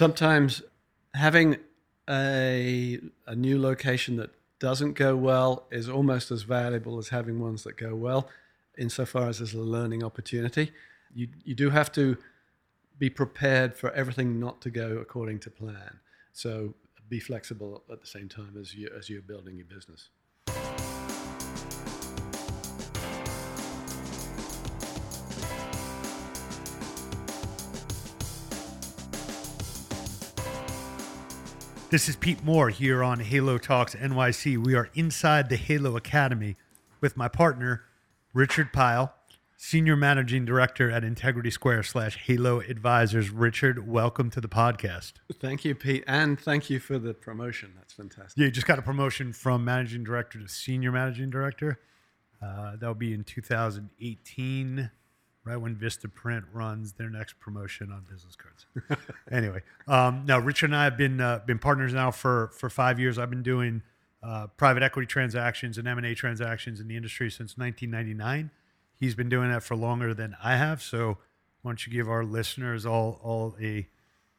sometimes having a, a new location that doesn't go well is almost as valuable as having ones that go well, insofar as there's a learning opportunity. You, you do have to be prepared for everything not to go according to plan. So be flexible at the same time as, you, as you're building your business. This is Pete Moore here on Halo Talks NYC. We are inside the Halo Academy with my partner, Richard Pyle, Senior Managing Director at Integrity Square slash Halo Advisors. Richard, welcome to the podcast. Thank you, Pete, and thank you for the promotion. That's fantastic. Yeah, you just got a promotion from Managing Director to Senior Managing Director. Uh, that'll be in 2018 right when Vistaprint runs their next promotion on business cards. anyway, um, now Richard and I have been uh, been partners now for for five years. I've been doing uh, private equity transactions and M and A transactions in the industry since 1999. He's been doing that for longer than I have. So, why don't you give our listeners all all a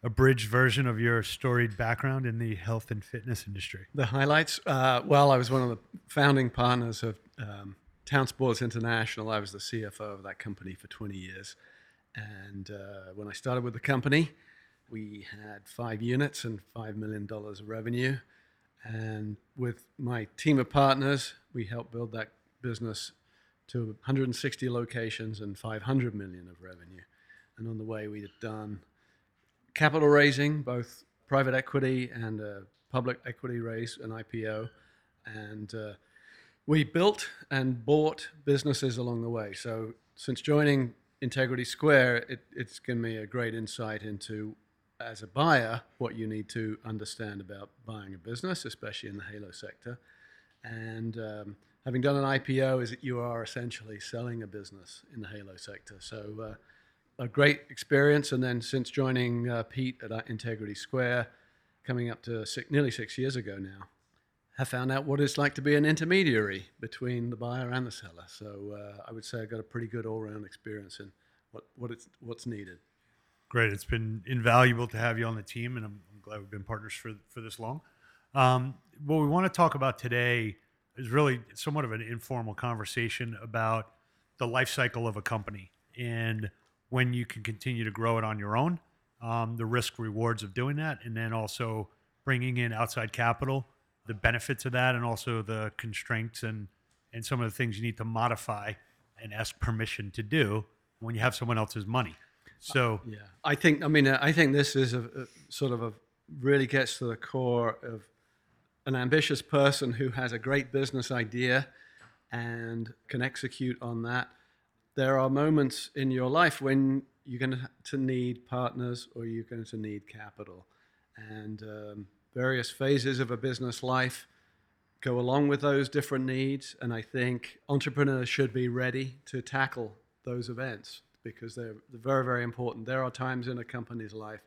abridged version of your storied background in the health and fitness industry? The highlights. Uh, well, I was one of the founding partners of um, Town Sports International. I was the CFO of that company for 20 years. And uh, when I started with the company, we had five units and $5 million of revenue. And with my team of partners, we helped build that business to 160 locations and 500 million of revenue. And on the way, we had done capital raising, both private equity and a public equity raise, an IPO. And uh, we built and bought businesses along the way. So since joining Integrity Square, it, it's given me a great insight into, as a buyer, what you need to understand about buying a business, especially in the Halo sector. And um, having done an IPO, is that you are essentially selling a business in the Halo sector. So uh, a great experience. And then since joining uh, Pete at Integrity Square, coming up to six, nearly six years ago now, have found out what it's like to be an intermediary between the buyer and the seller. So uh, I would say I got a pretty good all-round experience in what what it's what's needed. Great, it's been invaluable to have you on the team, and I'm, I'm glad we've been partners for for this long. Um, what we want to talk about today is really somewhat of an informal conversation about the life cycle of a company and when you can continue to grow it on your own, um, the risk rewards of doing that, and then also bringing in outside capital the benefits of that and also the constraints and and some of the things you need to modify and ask permission to do when you have someone else's money. So yeah, I think I mean I think this is a, a sort of a really gets to the core of an ambitious person who has a great business idea and can execute on that. There are moments in your life when you're going to need partners or you're going to need capital, and um, various phases of a business life go along with those different needs. And I think entrepreneurs should be ready to tackle those events because they're, very, very important. There are times in a company's life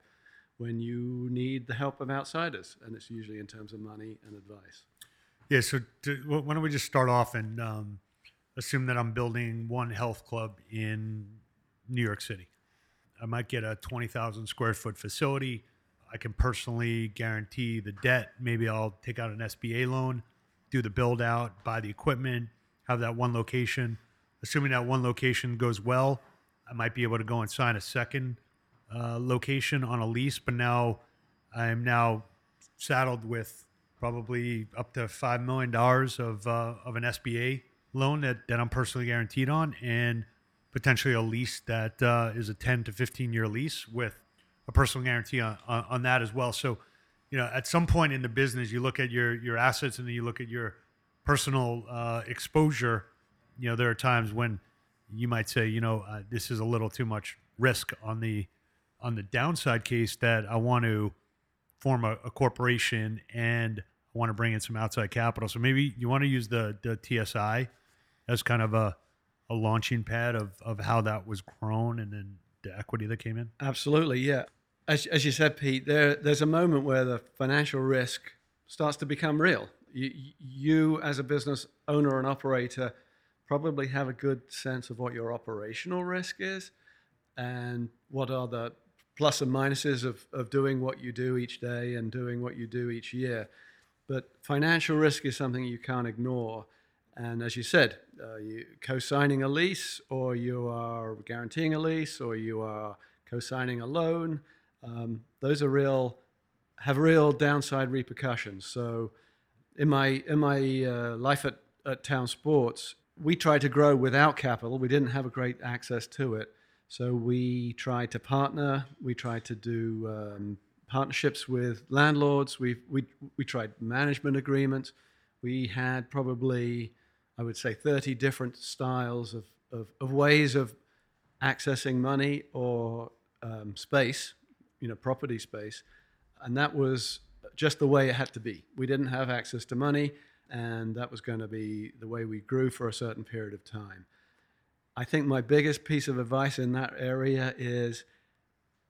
when you need the help of outsiders, and it's usually in terms of money and advice. Yeah, so to, why don't we just start off and um, assume that I'm building one health club in New York City. I might get a 20,000 square foot facility I can personally guarantee the debt. Maybe I'll take out an SBA loan, do the build out, buy the equipment, have that one location. Assuming that one location goes well, I might be able to go and sign a second uh, location on a lease. But now I'm now saddled with probably up to five million dollars of uh, of an SBA loan that, that I'm personally guaranteed on, and potentially a lease that uh, is a 10 to 15 year lease with a personal guarantee on, on, on that as well. So, you know, at some point in the business, you look at your your assets and then you look at your personal uh, exposure. You know, there are times when you might say, you know, uh, this is a little too much risk on the on the downside case that I want to form a, a corporation and I want to bring in some outside capital. So maybe you want to use the the TSI as kind of a a launching pad of of how that was grown and then the equity that came in? Absolutely, yeah. As, as you said, Pete, there, there's a moment where the financial risk starts to become real. You, you, as a business owner and operator, probably have a good sense of what your operational risk is and what are the plus and minuses of, of doing what you do each day and doing what you do each year. But financial risk is something you can't ignore. And as you said, uh, you co-signing a lease, or you are guaranteeing a lease, or you are co-signing a loan. Um, those are real, have real downside repercussions. So, in my in my uh, life at, at Town Sports, we tried to grow without capital. We didn't have a great access to it, so we tried to partner. We tried to do um, partnerships with landlords. We we we tried management agreements. We had probably I would say, 30 different styles of, of, of ways of accessing money or um, space, you know, property space. And that was just the way it had to be. We didn't have access to money, and that was going to be the way we grew for a certain period of time. I think my biggest piece of advice in that area is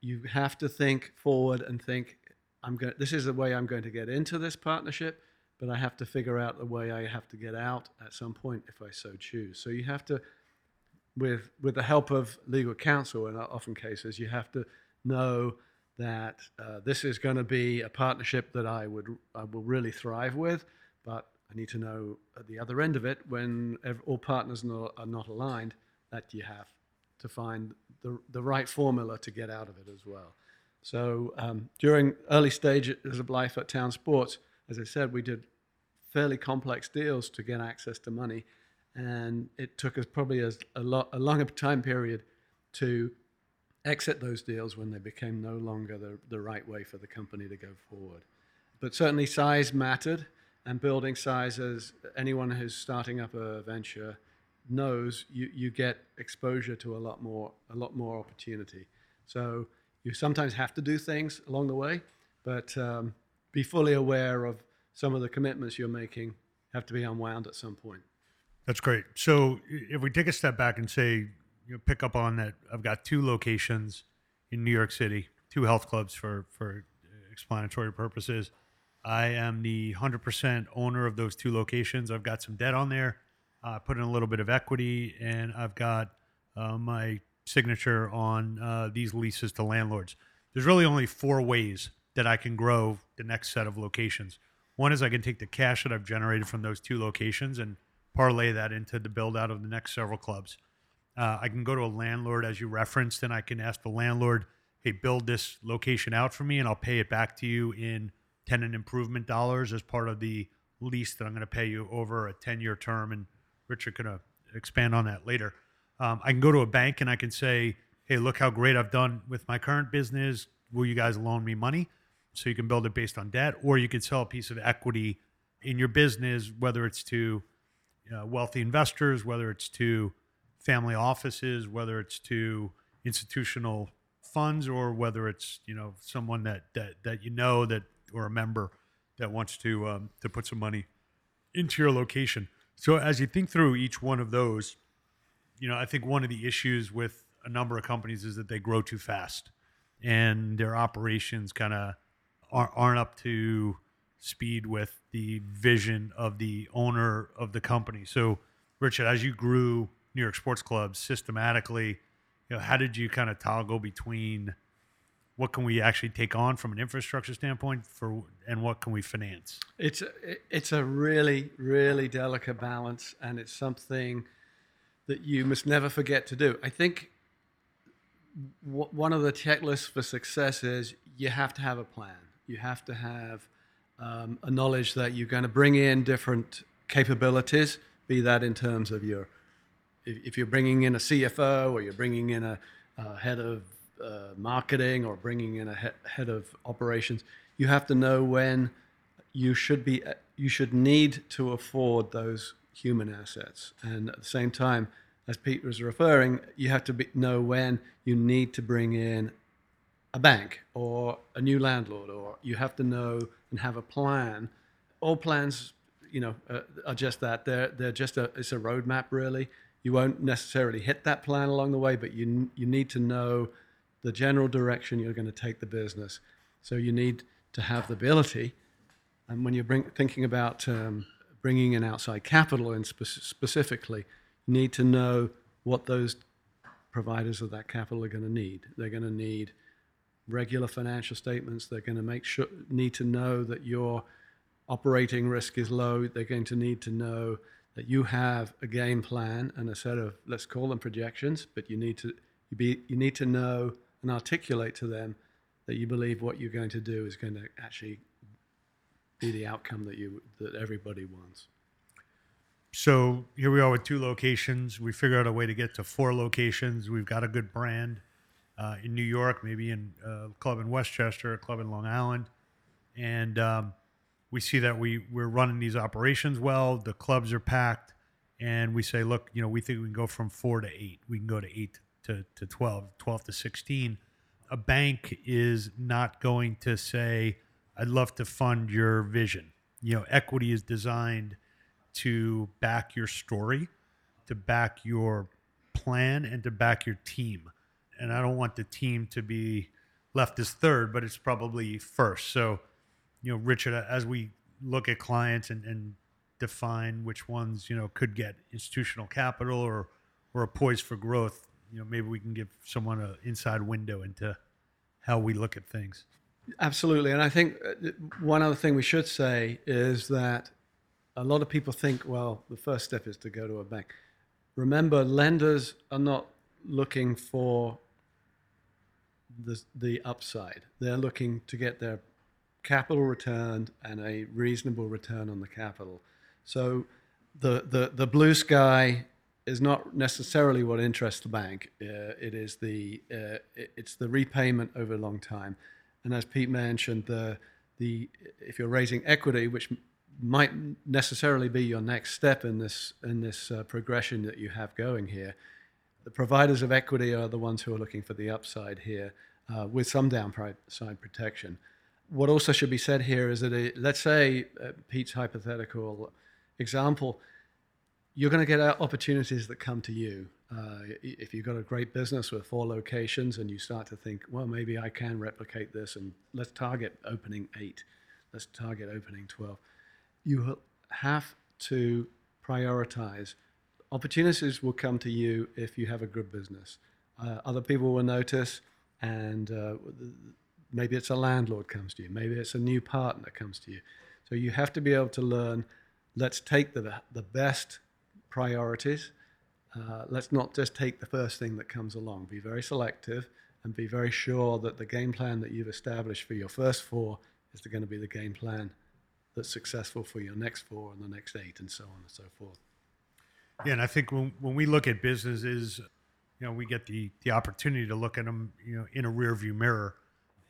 you have to think forward and think, I'm going, this is the way I'm going to get into this partnership but I have to figure out the way I have to get out at some point if I so choose. So you have to, with with the help of legal counsel in often cases, you have to know that uh, this is going to be a partnership that I would I will really thrive with, but I need to know at the other end of it when all partners are not aligned that you have to find the the right formula to get out of it as well. So um, during early stages of life at Town Sports as I said, we did fairly complex deals to get access to money, and it took us probably a, a, lot, a longer time period to exit those deals when they became no longer the, the right way for the company to go forward. But certainly size mattered, and building size, as anyone who's starting up a venture knows, you, you get exposure to a lot more a lot more opportunity. So you sometimes have to do things along the way, but um, be fully aware of some of the commitments you're making have to be unwound at some point. That's great. So if we take a step back and say, you know, pick up on that, I've got two locations in New York City, two health clubs for for explanatory purposes. I am the 100% owner of those two locations. I've got some debt on there. I uh, put in a little bit of equity, and I've got uh, my signature on uh, these leases to landlords. There's really only four ways that I can grow the next set of locations. One is I can take the cash that I've generated from those two locations and parlay that into the build out of the next several clubs. Uh, I can go to a landlord, as you referenced, and I can ask the landlord, hey, build this location out for me, and I'll pay it back to you in tenant improvement dollars as part of the lease that I'm going to pay you over a 10 year term. And Richard can uh, expand on that later. Um, I can go to a bank and I can say, hey, look how great I've done with my current business. Will you guys loan me money? so you can build it based on debt, or you could sell a piece of equity in your business, whether it's to uh, wealthy investors, whether it's to family offices, whether it's to institutional funds, or whether it's you know someone that that that you know that or a member that wants to um, to put some money into your location. So as you think through each one of those, you know I think one of the issues with a number of companies is that they grow too fast and their operations kind of aren't up to speed with the vision of the owner of the company. So, Richard, as you grew New York Sports Clubs systematically, you know, how did you kind of toggle between what can we actually take on from an infrastructure standpoint for and what can we finance? It's a, it's a really really delicate balance, and it's something that you must never forget to do. I think one of the checklists for success is you have to have a plan you have to have um, a knowledge that you're going to bring in different capabilities, be that in terms of your, if, if you're bringing in a CFO or you're bringing in a, a head of uh, marketing or bringing in a he- head of operations, you have to know when you should be, you should need to afford those human assets, and at the same time, as Pete was referring, you have to be, know when you need to bring in a bank or a new landlord, or you have to know and have a plan. All plans, you know, uh, are just that. They're they're just a it's a roadmap really. You won't necessarily hit that plan along the way, but you you need to know the general direction you're going to take the business. So you need to have the ability, and when you're bring, thinking about um, bringing in outside capital, and spe- specifically, you need to know what those providers of that capital are going to need. They're going to need regular financial statements. They're going to make sure need to know that your operating risk is low. They're going to need to know that you have a game plan and a set of let's call them projections, but you need to you be you need to know and articulate to them that you believe what you're going to do is going to actually be the outcome that you that everybody wants. So here we are with two locations. We figure out a way to get to four locations. We've got a good brand uh, in New York, maybe in a club in Westchester, a club in Long Island, and um, we see that we we're running these operations well. The clubs are packed, and we say, look, you know, we think we can go from four to eight. We can go to eight to, to 12, 12 to 16. A bank is not going to say, I'd love to fund your vision. You know, equity is designed to back your story, to back your plan, and to back your team. And I don't want the team to be left as third, but it's probably first. So, you know, Richard, as we look at clients and, and define which ones, you know, could get institutional capital or, or are poised for growth, you know, maybe we can give someone an inside window into how we look at things. Absolutely. And I think uh, one other thing we should say is that a lot of people think, well, the first step is to go to a bank. Remember, lenders are not looking for the, the upside. They're looking to get their capital returned and a reasonable return on the capital. So the, the, the blue sky is not necessarily what interests the bank. Uh, it is the uh, it's the repayment over a long time, and as Pete mentioned, the the if you're raising equity, which might necessarily be your next step in this in this uh, progression that you have going here, the providers of equity are the ones who are looking for the upside here, uh, with some downside protection. What also should be said here is that let's say uh, Pete's hypothetical example you're going to get opportunities that come to you. Uh, if you've got a great business with four locations and you start to think, well, maybe I can replicate this and let's target opening eight, let's target opening 12. You have to prioritize. Opportunities will come to you if you have a good business. Uh, other people will notice, and uh, maybe it's a landlord comes to you, maybe it's a new partner comes to you. So you have to be able to learn. Let's take the the best priorities. Uh, let's not just take the first thing that comes along. Be very selective and be very sure that the game plan that you've established for your first four is going to be the game plan that's successful for your next four and the next eight and so on and so forth. Yeah, and I think when, when we look at businesses, you know, we get the, the opportunity to look at them, you know, in a rear view mirror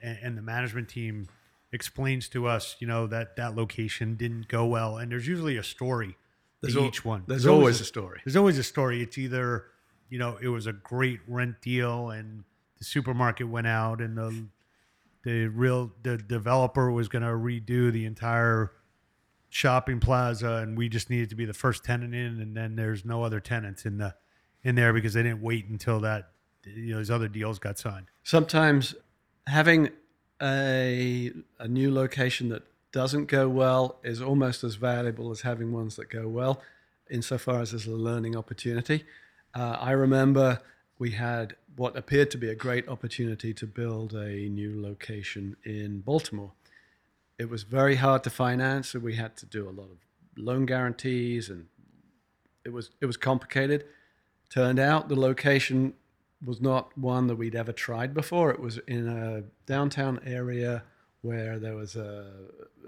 and, and the management team explains to us, you know, that that location didn't go well. And there's usually a story there's each one. There's, there's always, always a, a story. There's always a story. It's either, you know, it was a great rent deal and the supermarket went out and the the real the developer was going to redo the entire shopping plaza and we just needed to be the first tenant in and then there's no other tenants in the in there because they didn't wait until that you know those other deals got signed. Sometimes having a a new location that doesn't go well is almost as valuable as having ones that go well, insofar as there's a learning opportunity. Uh, I remember we had what appeared to be a great opportunity to build a new location in Baltimore. It was very hard to finance, so we had to do a lot of loan guarantees, and it was it was complicated. Turned out the location was not one that we'd ever tried before. It was in a downtown area where there was a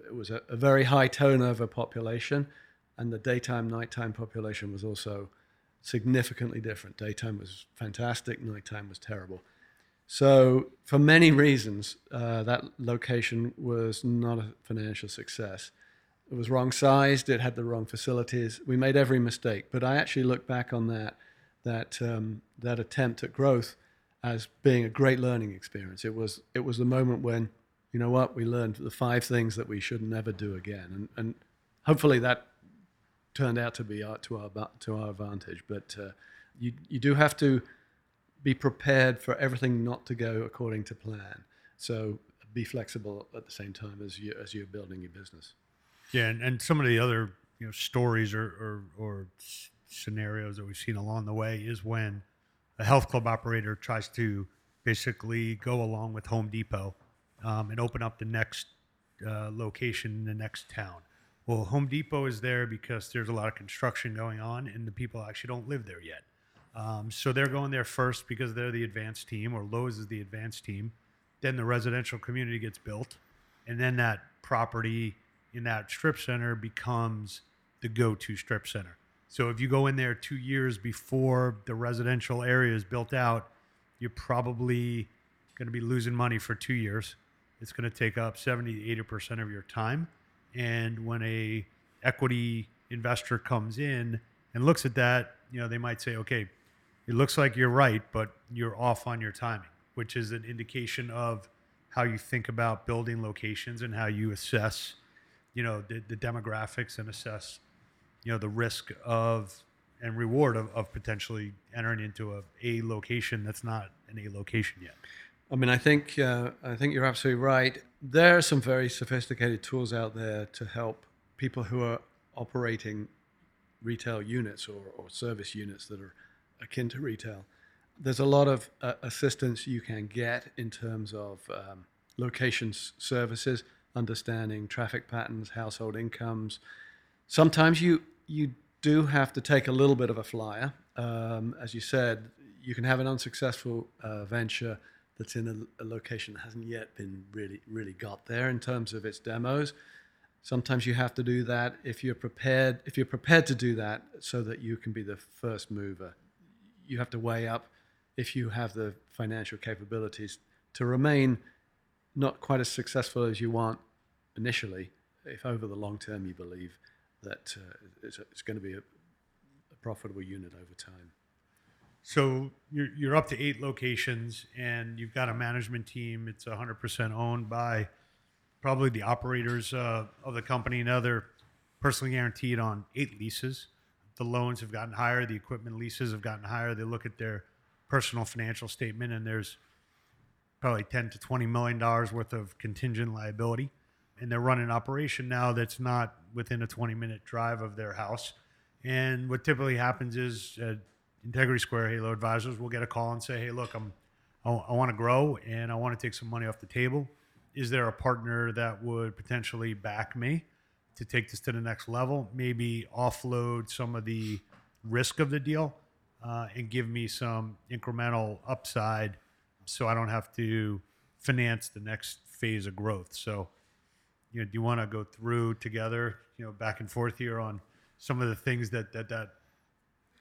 it was a, a, very high turnover population, and the daytime nighttime population was also significantly different. Daytime was fantastic, nighttime was terrible. So, for many reasons, uh, that location was not a financial success. It was wrong sized. It had the wrong facilities. We made every mistake. But I actually look back on that that um, that attempt at growth as being a great learning experience. It was it was the moment when you know what? We learned the five things that we should never do again, and and hopefully that turned out to be our, to our to our advantage. But uh, you you do have to be prepared for everything not to go according to plan. So be flexible at the same time as you as you're building your business. Yeah, and, and some of the other you know stories or, or, or scenarios that we've seen along the way is when a health club operator tries to basically go along with Home Depot um, and open up the next uh, location in the next town. Well, Home Depot is there because there's a lot of construction going on, and the people actually don't live there yet. Um, so they're going there first because they're the advanced team, or Lowe's is the advanced team. Then the residential community gets built, and then that property in that strip center becomes the go-to strip center. So if you go in there two years before the residential area is built out, you're probably going to be losing money for two years. It's going to take up 70 to 80% of your time. And when a equity investor comes in and looks at that, you know, they might say, okay, it looks like you're right, but you're off on your timing, which is an indication of how you think about building locations and how you assess, you know, the, the demographics and assess, you know, the risk of and reward of, of potentially entering into a, a location that's not an A location yet. I mean, I think uh, I think you're absolutely right. There are some very sophisticated tools out there to help people who are operating retail units or, or service units that are akin to retail. There's a lot of uh, assistance you can get in terms of um, locations services, understanding traffic patterns, household incomes. Sometimes you you do have to take a little bit of a flyer. Um, as you said, you can have an unsuccessful uh, venture that's in a, a, location that hasn't yet been really really got there in terms of its demos. Sometimes you have to do that if you're prepared if you're prepared to do that so that you can be the first mover. You have to weigh up if you have the financial capabilities to remain not quite as successful as you want initially if over the long term you believe that uh, it's, it's, going to be a, a profitable unit over time. So you're, you're up to eight locations and you've got a management team. It's 100% owned by probably the operators uh, of the company. Now they're personally guaranteed on eight leases. The loans have gotten higher, the equipment leases have gotten higher. They look at their personal financial statement and there's probably 10 to 20 million dollars worth of contingent liability and they're running an operation now that's not within a 20 minute drive of their house and what typically happens is uh, Integrity Square Halo Advisors will get a call and say, "Hey, look, I'm I, I want to grow and I want to take some money off the table. Is there a partner that would potentially back me to take this to the next level? Maybe offload some of the risk of the deal uh, and give me some incremental upside, so I don't have to finance the next phase of growth." So, you know, do you want to go through together, you know, back and forth here on some of the things that that that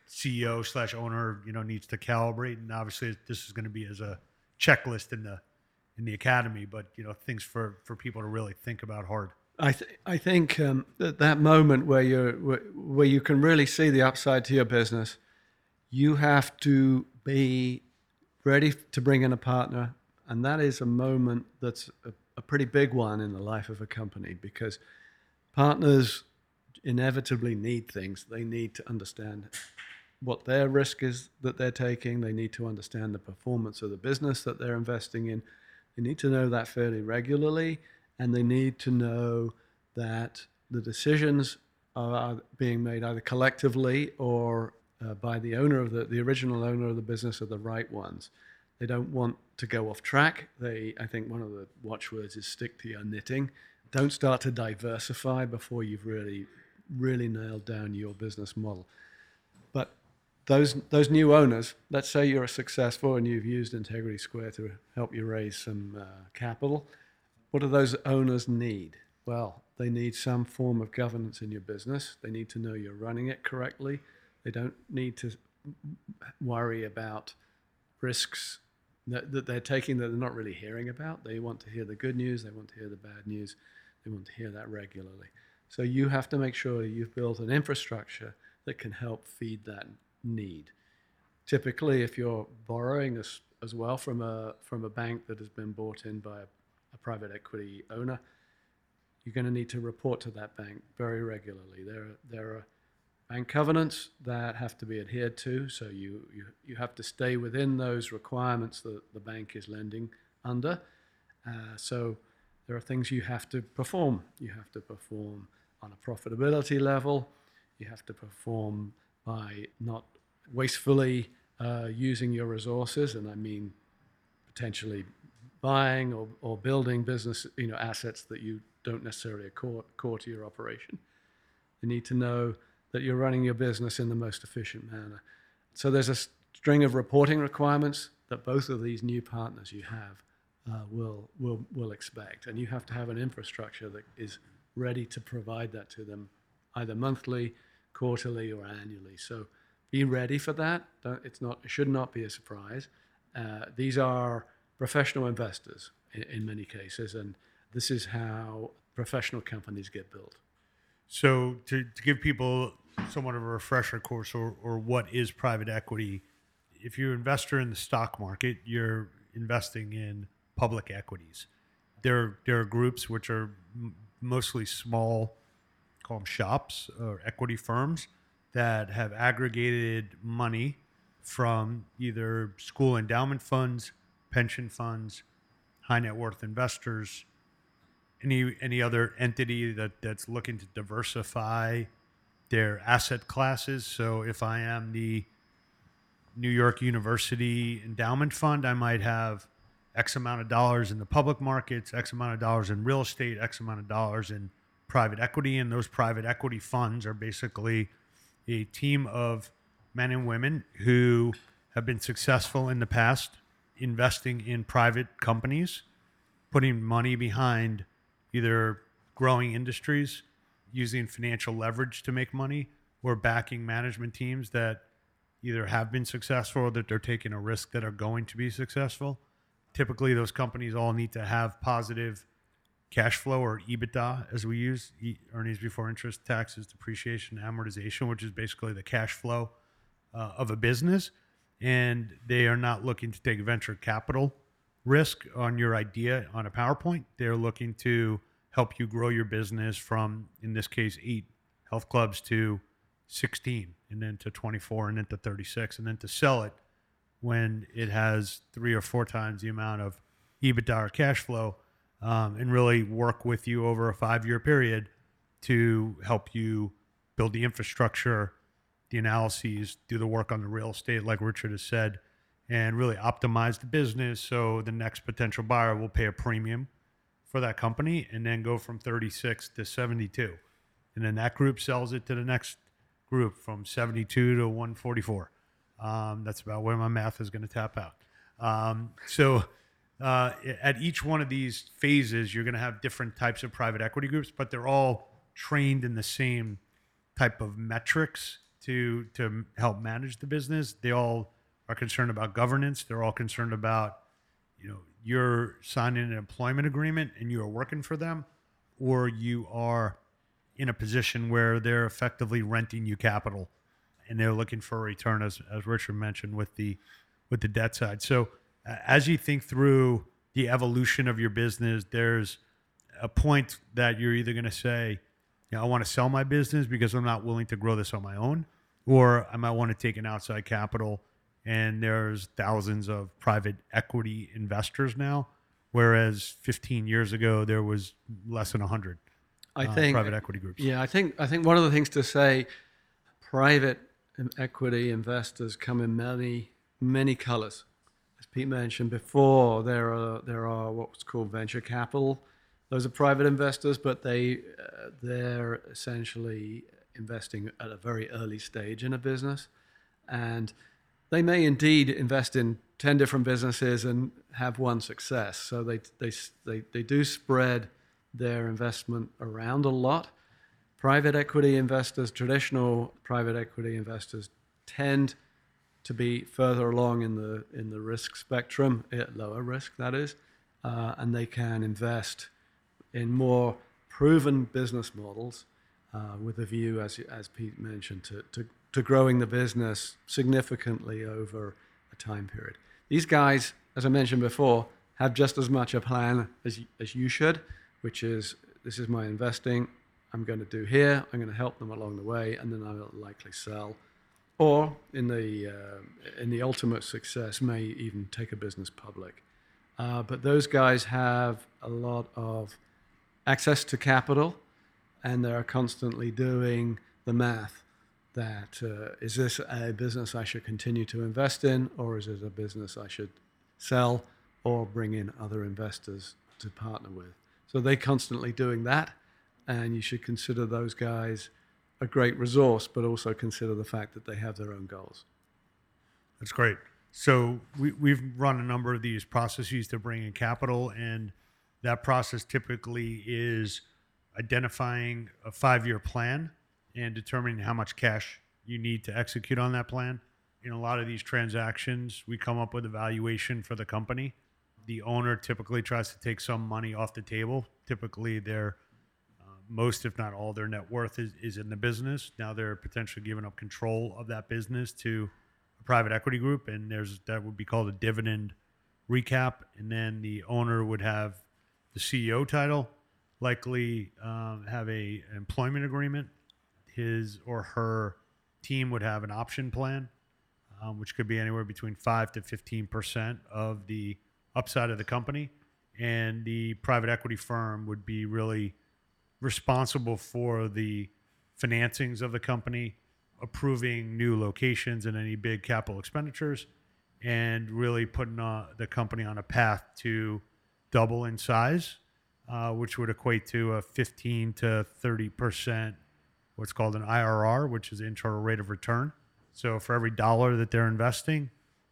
CEO slash owner, you know, needs to calibrate. And obviously, this is going to be as a checklist in the in the academy, but you know, things for for people to really think about hard. I th- I think um, that that moment where you're where, where you can really see the upside to your business, you have to be ready to bring in a partner, and that is a moment that's a, a pretty big one in the life of a company because partners inevitably need things. They need to understand what their risk is that they're taking. They need to understand the performance of the business that they're investing in. They need to know that fairly regularly, and they need to know that the decisions are being made either collectively or uh, by the owner of the, the original owner of the business are the right ones. They don't want to go off track. They, I think one of the watchwords is stick to your knitting. Don't start to diversify before you've really, really nailed down your business model. But those those new owners, let's say you're successful and you've used Integrity Square to help you raise some uh, capital. What do those owners need? Well, they need some form of governance in your business. They need to know you're running it correctly. They don't need to worry about risks that, that they're taking that they're not really hearing about. They want to hear the good news. They want to hear the bad news. They want to hear that regularly. So you have to make sure you've built an infrastructure that can help feed that need. Typically, if you're borrowing as, as well from a, from a bank that has been bought in by a, a private equity owner, you're going to need to report to that bank very regularly. There, there are bank covenants that have to be adhered to, so you, you, you have to stay within those requirements that the bank is lending under. Uh, so there are things you have to perform. You have to perform on a profitability level. You have to perform by not wastefully uh, using your resources, and I mean potentially buying or, or building business, you know, assets that you don't necessarily core, core to your operation. You need to know that you're running your business in the most efficient manner. So there's a string of reporting requirements that both of these new partners you have uh, will, will, will expect. And you have to have an infrastructure that is ready to provide that to them either monthly, quarterly, or annually. So be ready for that. Don't, it's not, it should not be a surprise. Uh, these are professional investors in, in many cases, and this is how professional companies get built. So, to, to give people somewhat of a refresher course, or, or what is private equity, if you're an investor in the stock market, you're investing in public equities. There, there are groups which are m- mostly small, call them shops or equity firms that have aggregated money from either school endowment funds, pension funds, high net worth investors, any any other entity that that's looking to diversify their asset classes. So if I am the New York University Endowment Fund, I might have X amount of dollars in the public markets, X amount of dollars in real estate, X amount of dollars in private equity. And those private equity funds are basically a team of men and women who have been successful in the past investing in private companies, putting money behind either growing industries, using financial leverage to make money, or backing management teams that either have been successful or that they're taking a risk that are going to be successful. Typically, those companies all need to have positive cash flow or EBITDA, as we use earnings before interest, taxes, depreciation, amortization, which is basically the cash flow uh, of a business. And they are not looking to take venture capital risk on your idea on a PowerPoint. They're looking to help you grow your business from, in this case, eight health clubs to 16, and then to 24, and then to 36, and then to sell it when it has three or four times the amount of EBITDA or cash flow, um, and really work with you over a five year period to help you build the infrastructure, the analyses, do the work on the real estate, like Richard has said, and really optimize the business so the next potential buyer will pay a premium for that company and then go from 36 to 72. And then that group sells it to the next group from 72 to 144. Um, that's about where my math is going to tap out. Um, so uh, at each one of these phases, you're going to have different types of private equity groups, but they're all trained in the same type of metrics to to help manage the business. They all are concerned about governance. They're all concerned about, you know, you're signing an employment agreement and you are working for them, or you are in a position where they're effectively renting you capital and they're looking for a return as, as richard mentioned with the with the debt side so uh, as you think through the evolution of your business there's a point that you're either going to say you know, i want to sell my business because i'm not willing to grow this on my own or i might want to take an outside capital and there's thousands of private equity investors now whereas 15 years ago there was less than 100 I uh, think private equity groups. Yeah, I think I think one of the things to say, private equity investors come in many many colors. As Pete mentioned before, there are there are what's called venture capital. Those are private investors, but they uh, they're essentially investing at a very early stage in a business, and they may indeed invest in ten different businesses and have one success. So they they they, they do spread their investment around a lot. Private equity investors, traditional private equity investors, tend to be further along in the in the risk spectrum, at lower risk that is, uh, and they can invest in more proven business models uh, with a view, as as Pete mentioned, to, to to growing the business significantly over a time period. These guys, as I mentioned before, have just as much a plan as as you should which is this is my investing. I'm going to do here. I'm going to help them along the way, and then I will likely sell, or in the uh, in the ultimate success, may even take a business public. Uh, but those guys have a lot of access to capital, and they're constantly doing the math. That uh, is this a business I should continue to invest in, or is it a business I should sell, or bring in other investors to partner with. So they're constantly doing that, and you should consider those guys a great resource, but also consider the fact that they have their own goals. That's great. So we, we've run a number of these processes to bring in capital, and that process typically is identifying a five-year plan and determining how much cash you need to execute on that plan. In a lot of these transactions, we come up with a valuation for the company. The owner typically tries to take some money off the table. Typically, their uh, most, if not all, their net worth is, is in the business. Now they're potentially giving up control of that business to a private equity group, and there's that would be called a dividend recap. And then the owner would have the CEO title, likely um, have a employment agreement. His or her team would have an option plan, um, which could be anywhere between five to fifteen percent of the upside of the company, and the private equity firm would be really responsible for the financings of the company, approving new locations and any big capital expenditures, and really putting uh, the company on a path to double in size, uh, which would equate to a 15 to 30 percent, what's called an IRR, which is internal rate of return. So for every dollar that they're investing,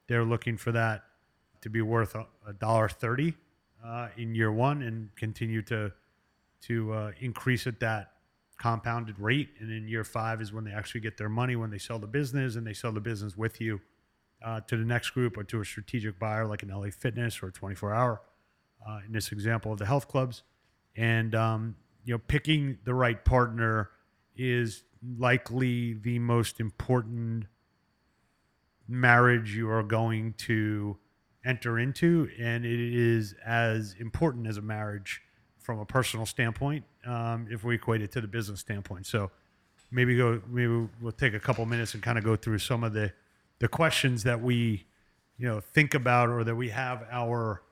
they're looking for that to be worth a dollar thirty uh, in year one and continue to to uh, increase at that compounded rate. And in year five is when they actually get their money when they sell the business and they sell the business with you uh, to the next group or to a strategic buyer like an LA Fitness or 24 Hour. Uh, in this example of the health clubs, and um, you know, picking the right partner is likely the most important marriage you are going to enter into, and it is as important as a marriage from a personal standpoint um, if we equate it to the business standpoint. So maybe go maybe we'll take a couple minutes and kind of go through some of the the questions that we you know think about or that we have our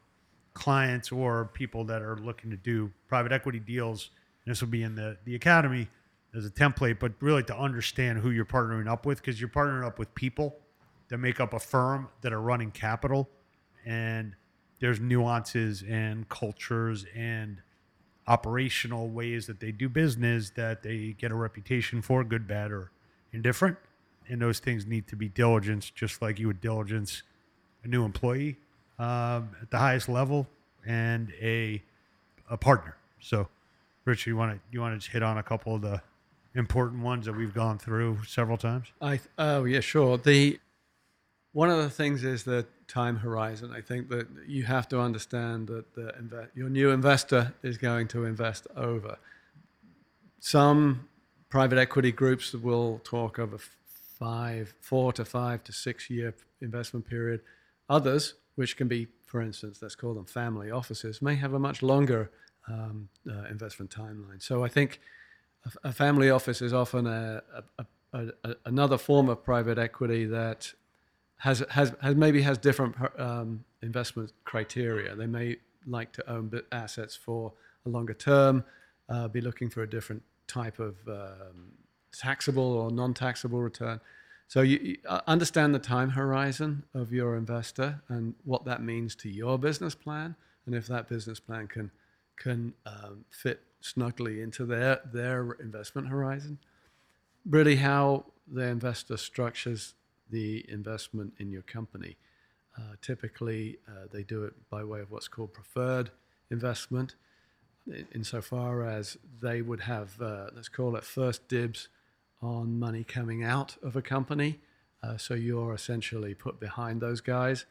clients or people that are looking to do private equity deals. And this will be in the the academy as a template, but really to understand who you're partnering up with because you're partnering up with people that make up a firm that are running capital and there's nuances and cultures and operational ways that they do business that they get a reputation for, good, bad, or indifferent. And those things need to be diligence, just like you would diligence a new employee um, at the highest level and a a partner. So, Rich, you want to you want to hit on a couple of the important ones that we've gone through several times? I oh yeah, sure. The one of the things is the time horizon. I think that you have to understand that the your new investor is going to invest over. Some private equity groups will talk of a five, four to five to six year investment period. Others, which can be, for instance, let's call them family offices, may have a much longer um, uh, investment timeline. So I think a, a family office is often a, a, another form of private equity that has has, has maybe has different um, investment criteria. They may like to own assets for a longer term, uh, be looking for a different type of um, taxable or non-taxable return. So you, you, uh, understand the time horizon of your investor and what that means to your business plan, and if that business plan can can um, fit snugly into their their investment horizon. Really, how the investor structures the investment in your company. Uh, typically, uh, they do it by way of what's called preferred investment, insofar as they would have, uh, let's call it first dibs on money coming out of a company. Uh, so you're essentially put behind those guys.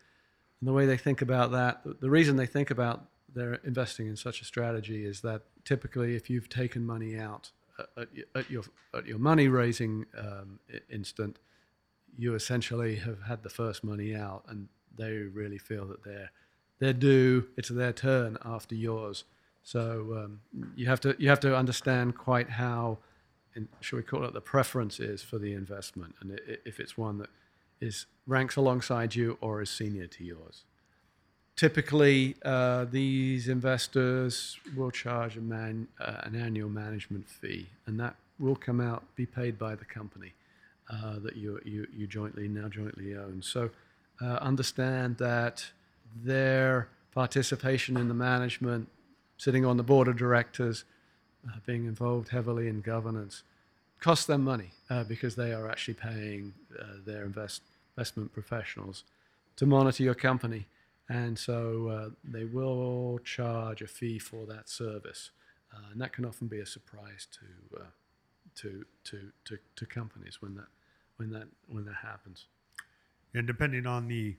And the way they think about that, the reason they think about their investing in such a strategy is that typically, if you've taken money out at, at your at your money raising um, instant, you essentially have had the first money out, and they really feel that they're they're due. It's their turn after yours. So um, you have to you have to understand quite how, in, should we call it, the preference is for the investment, and it, if it's one that is ranks alongside you or is senior to yours. Typically, uh, these investors will charge a man, uh, an annual management fee, and that will come out be paid by the company uh, that you, you, you jointly now jointly own. So uh, understand that their participation in the management, sitting on the board of directors, uh, being involved heavily in governance, costs them money because they are actually paying their invest, investment professionals to monitor your company. And so uh, they will charge a fee for that service. Uh, and that can often be a surprise to, uh, to, to, to, to companies when that, when, that, when that happens. And depending on the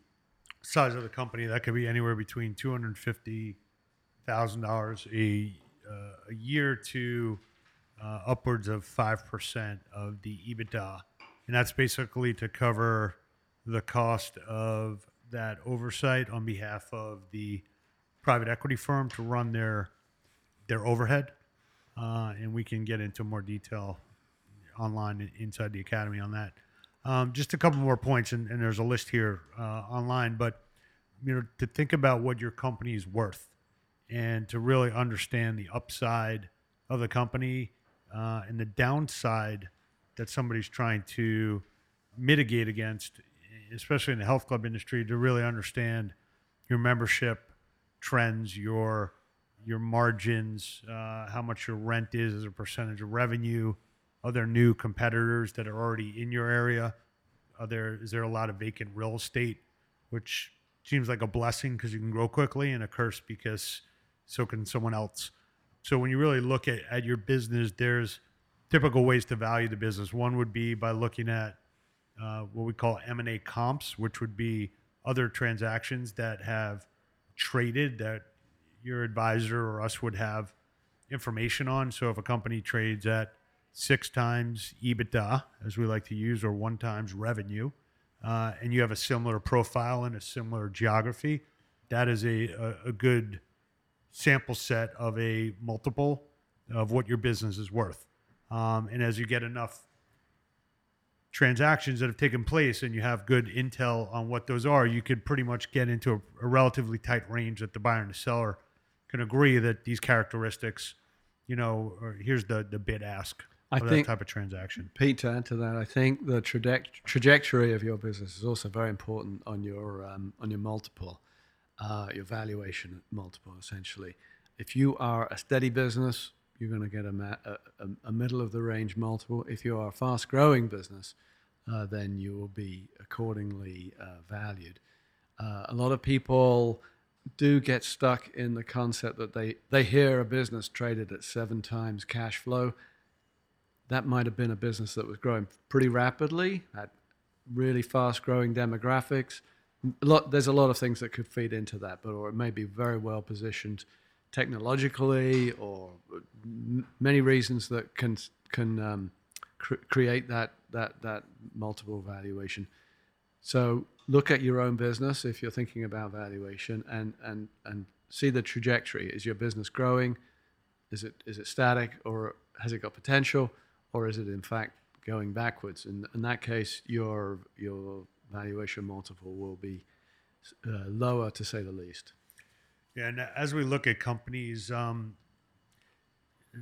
size of the company, that could be anywhere between two hundred fifty thousand dollars a uh, a year to uh, upwards of five percent of the EBITDA, and that's basically to cover the cost of that oversight on behalf of the private equity firm to run their their overhead. Uh, and we can get into more detail online inside the academy on that. Um, just a couple more points, and, and there's a list here uh, online. But you know, to think about what your company is worth, and to really understand the upside of the company uh, and the downside that somebody's trying to mitigate against, especially in the health club industry, to really understand your membership trends, your your margins, uh, how much your rent is as a percentage of revenue. Are there new competitors that are already in your area? Are there is there a lot of vacant real estate, which seems like a blessing because you can grow quickly, and a curse because so can someone else. So when you really look at, at your business, there's typical ways to value the business. One would be by looking at uh, what we call M&A comps, which would be other transactions that have traded that your advisor or us would have information on. So if a company trades at six times EBITDA, as we like to use, or one times revenue, uh, and you have a similar profile and a similar geography, that is a, a, a good sample set of a multiple of what your business is worth. Um, and as you get enough transactions that have taken place and you have good intel on what those are, you could pretty much get into a, a relatively tight range that the buyer and the seller can agree that these characteristics, you know, here's the, the bid ask I of think- that type of transaction. Pete, to add to that, I think the traje- trajectory of your business is also very important on your um, on your multiple, uh, your valuation multiple. Essentially, if you are a steady business, you're going to get a, ma- a, a- middle of the range multiple. If you are a fast growing business, uh, then you will be accordingly uh, valued. Uh, a lot of people do get stuck in the concept that they, they hear a business traded at seven times cash flow that might have been a business that was growing pretty rapidly, had really fast growing demographics. A lot, there's a lot of things that could feed into that, but or it may be very well positioned technologically, or many reasons that can can um, cr- create that that that multiple valuation. So look at your own business if you're thinking about valuation, and and and see the trajectory. Is your business growing? Is it is it static, or has it got potential? Or is it in fact going backwards? In, in that case, your your valuation multiple will be uh, lower, to say the least. Yeah, and as we look at companies, um,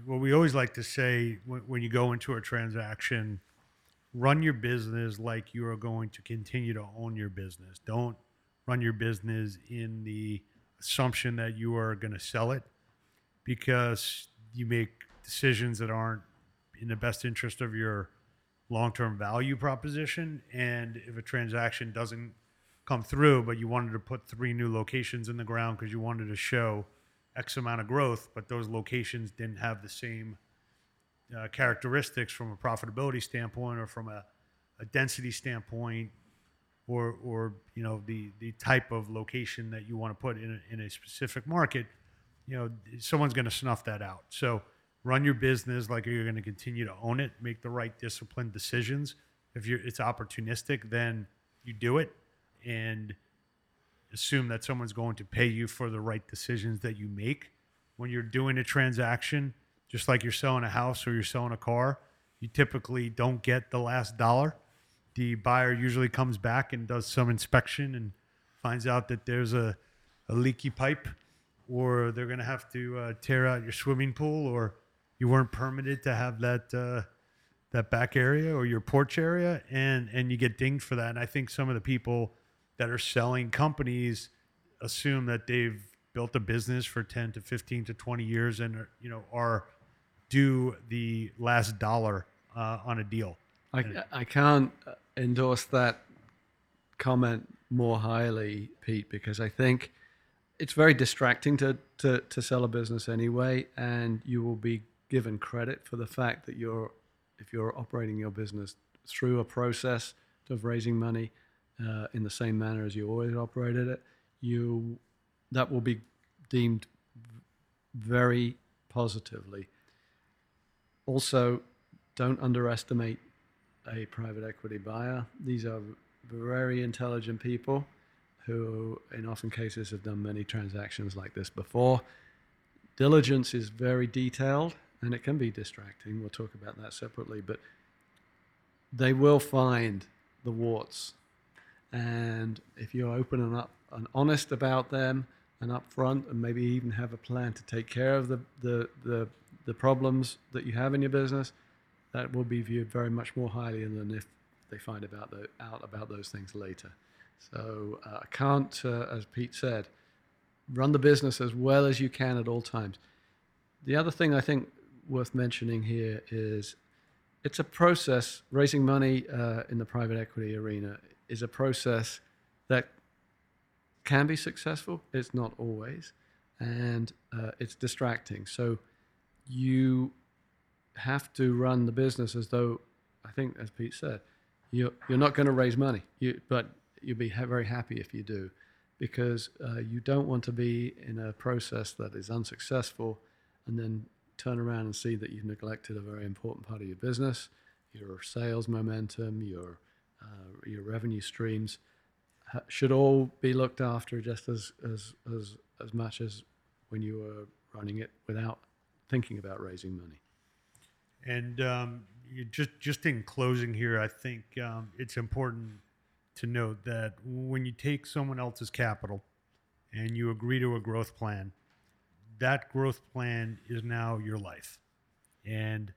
what we always like to say when, when you go into a transaction, run your business like you are going to continue to own your business. Don't run your business in the assumption that you are going to sell it because you make decisions that aren't in the best interest of your long-term value proposition. And if a transaction doesn't come through but you wanted to put three new locations in the ground because you wanted to show x amount of growth but those locations didn't have the same uh, characteristics from a profitability standpoint or from a, a density standpoint or or you know the the type of location that you want to put in a, in a specific market you know someone's going to snuff that out. So run your business like you're going to continue to own it make the right disciplined decisions? If you're it's opportunistic then you do it and assume that someone's going to pay you for the right decisions that you make. When you're doing a transaction just like you're selling a house or you're selling a car you typically don't get the last dollar. The buyer usually comes back and does some inspection and finds out that there's a, a leaky pipe or they're going to have to uh, tear out your swimming pool or you weren't permitted to have that uh, that back area or your porch area and and you get dinged for that and i think some of the people that are selling companies assume that they've built a business for 10 to 15 to 20 years and are, you know are due the last dollar uh, on a deal. I, I can't endorse that comment more highly, Pete, because I think it's very distracting to, to, to sell a business anyway, and you will be given credit for the fact that you're, if you're operating your business through a process of raising money uh, in the same manner as you always operated it, you that will be deemed very positively. Also, don't underestimate a private equity buyer. These are very intelligent people who, in often cases, have done many transactions like this before. Diligence is very detailed and it can be distracting. We'll talk about that separately, but they will find the warts. And if you're open and up and honest about them and upfront, and maybe even have a plan to take care of the, the, the, the problems that you have in your business, that will be viewed very much more highly than if they find about the, out about those things later. So uh, I can't, uh, as Pete said, run the business as well as you can at all times. The other thing I think worth mentioning here is it's a process. Raising money uh, in the private equity arena is a process that can be successful. It's not always, and uh, it's distracting. So you have to run the business as though I think, as Pete said, you're, you're not going to raise money, you, but you'll be ha- very happy if you do, because uh, you don't want to be in a process that is unsuccessful and then turn around and see that you've neglected a very important part of your business, your sales momentum, your uh, your revenue streams should all be looked after just as, as as as much as when you were running it without thinking about raising money. And um, just just in closing here, I think um, it's important to note that when you take someone else's capital and you agree to a growth plan, that growth plan is now your life, and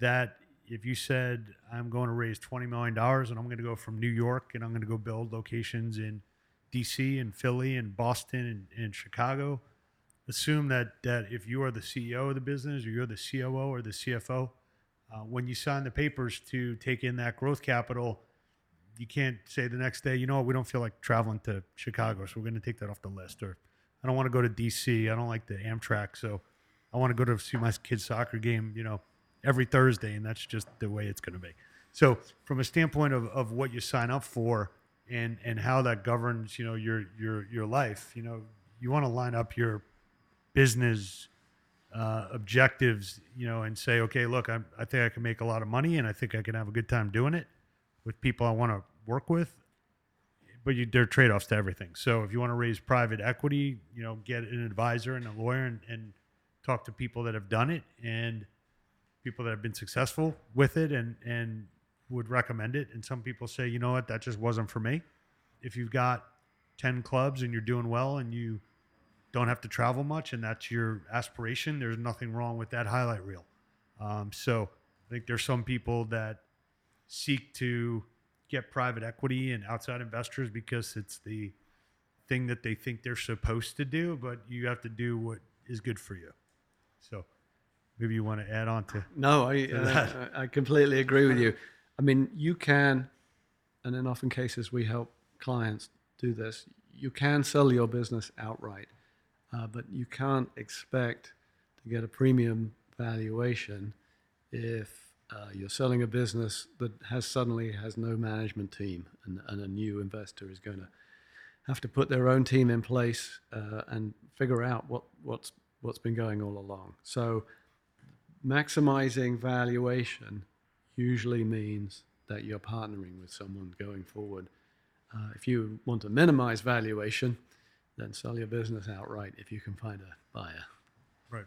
that if you said I'm going to raise twenty million dollars and I'm going to go from New York and I'm going to go build locations in D.C. and Philly and Boston and, and Chicago, assume that that if you are the CEO of the business or you're the COO or the CFO, uh, when you sign the papers to take in that growth capital, you can't say the next day, you know what, we don't feel like traveling to Chicago, so we're going to take that off the list. Or I don't want to go to DC. I don't like the Amtrak, so I want to go to see my kid's soccer game, you know, every Thursday, and that's just the way it's going to be. So, from a standpoint of, of what you sign up for and and how that governs, you know, your your your life, you know, you want to line up your business uh, objectives, you know, and say, okay, look, I'm, I think I can make a lot of money, and I think I can have a good time doing it with people I want to work with. But you, there are trade-offs to everything. So if you want to raise private equity, you know, get an advisor and a lawyer, and, and talk to people that have done it and people that have been successful with it, and and would recommend it. And some people say, you know what, that just wasn't for me. If you've got ten clubs and you're doing well, and you don't have to travel much and that's your aspiration, there's nothing wrong with that highlight reel. Um, so I think there's some people that seek to get private equity and outside investors because it's the thing that they think they're supposed to do, but you have to do what is good for you. So maybe you want to add on to. No, I, uh, I completely agree with you. I mean, you can, and in often cases we help clients do this, you can sell your business outright. Uh, but you can't expect to get a premium valuation if uh, you're selling a business that has suddenly has no management team and, and a new investor is going to have to put their own team in place uh, and figure out what, what's what's been going all along. So maximizing valuation usually means that you're partnering with someone going forward. Uh, if you want to minimize valuation, then sell your business outright if you can find a buyer. Right.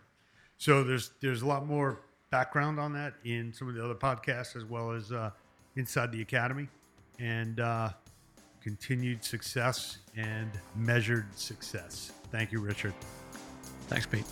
So there's there's a lot more background on that in some of the other podcasts as well as uh, inside the academy, and uh, continued success and measured success. Thank you, Richard. Thanks, Pete.